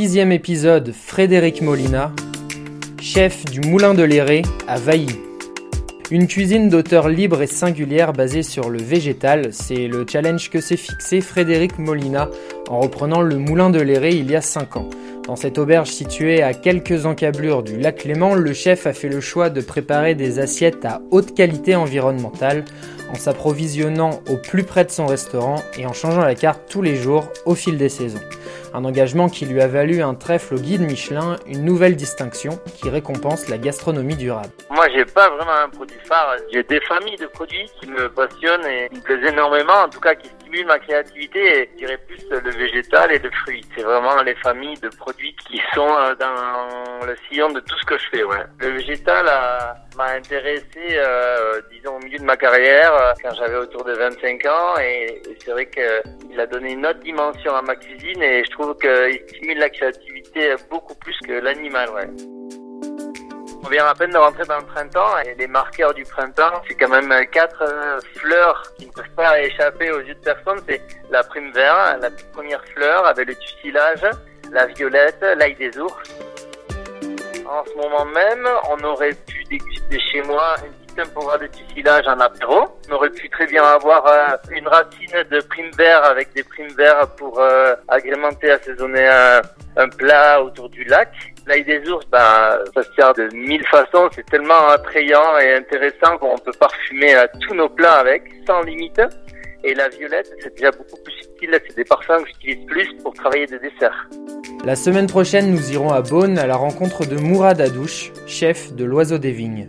Sixième épisode, Frédéric Molina, chef du Moulin de Léré à Vailly. Une cuisine d'auteur libre et singulière basée sur le végétal, c'est le challenge que s'est fixé Frédéric Molina en reprenant le Moulin de Léré il y a 5 ans. Dans cette auberge située à quelques encablures du lac Léman, le chef a fait le choix de préparer des assiettes à haute qualité environnementale en s'approvisionnant au plus près de son restaurant et en changeant la carte tous les jours au fil des saisons. Un engagement qui lui a valu un trèfle au guide Michelin, une nouvelle distinction qui récompense la gastronomie durable. Moi, j'ai pas vraiment un produit phare. J'ai des familles de produits qui me passionnent et qui me plaisent énormément, en tout cas qui stimulent ma créativité et je dirais plus le végétal et le fruit. C'est vraiment les familles de produits qui sont euh, dans le sillon de tout ce que je fais, ouais. Le végétal m'a intéressé, euh, disons, au milieu de ma carrière, euh, quand j'avais autour de 25 ans et, c'est vrai qu'il a donné une autre dimension à ma cuisine et je trouve qu'il stimule la créativité beaucoup plus que l'animal, ouais. On vient à peine de rentrer dans le printemps et les marqueurs du printemps, c'est quand même quatre euh, fleurs qui ne peuvent pas échapper aux yeux de personne. C'est la prime vert, la première fleur avec le tussilage, la violette, l'ail des ours. En ce moment même, on aurait pu déguster chez moi une petite tempura de tussilage en apéro. On aurait pu très bien avoir euh, une racine de prime vert avec des primes verts pour euh, agrémenter, assaisonner un, un plat autour du lac. L'ail des ours, ben, ça se sert de mille façons. C'est tellement attrayant et intéressant qu'on peut parfumer euh, tous nos plats avec, sans limite. Et la violette, c'est déjà beaucoup plus subtil. C'est des parfums que j'utilise plus pour travailler des desserts. La semaine prochaine, nous irons à Beaune à la rencontre de Mourad Adouche, chef de l'Oiseau des Vignes.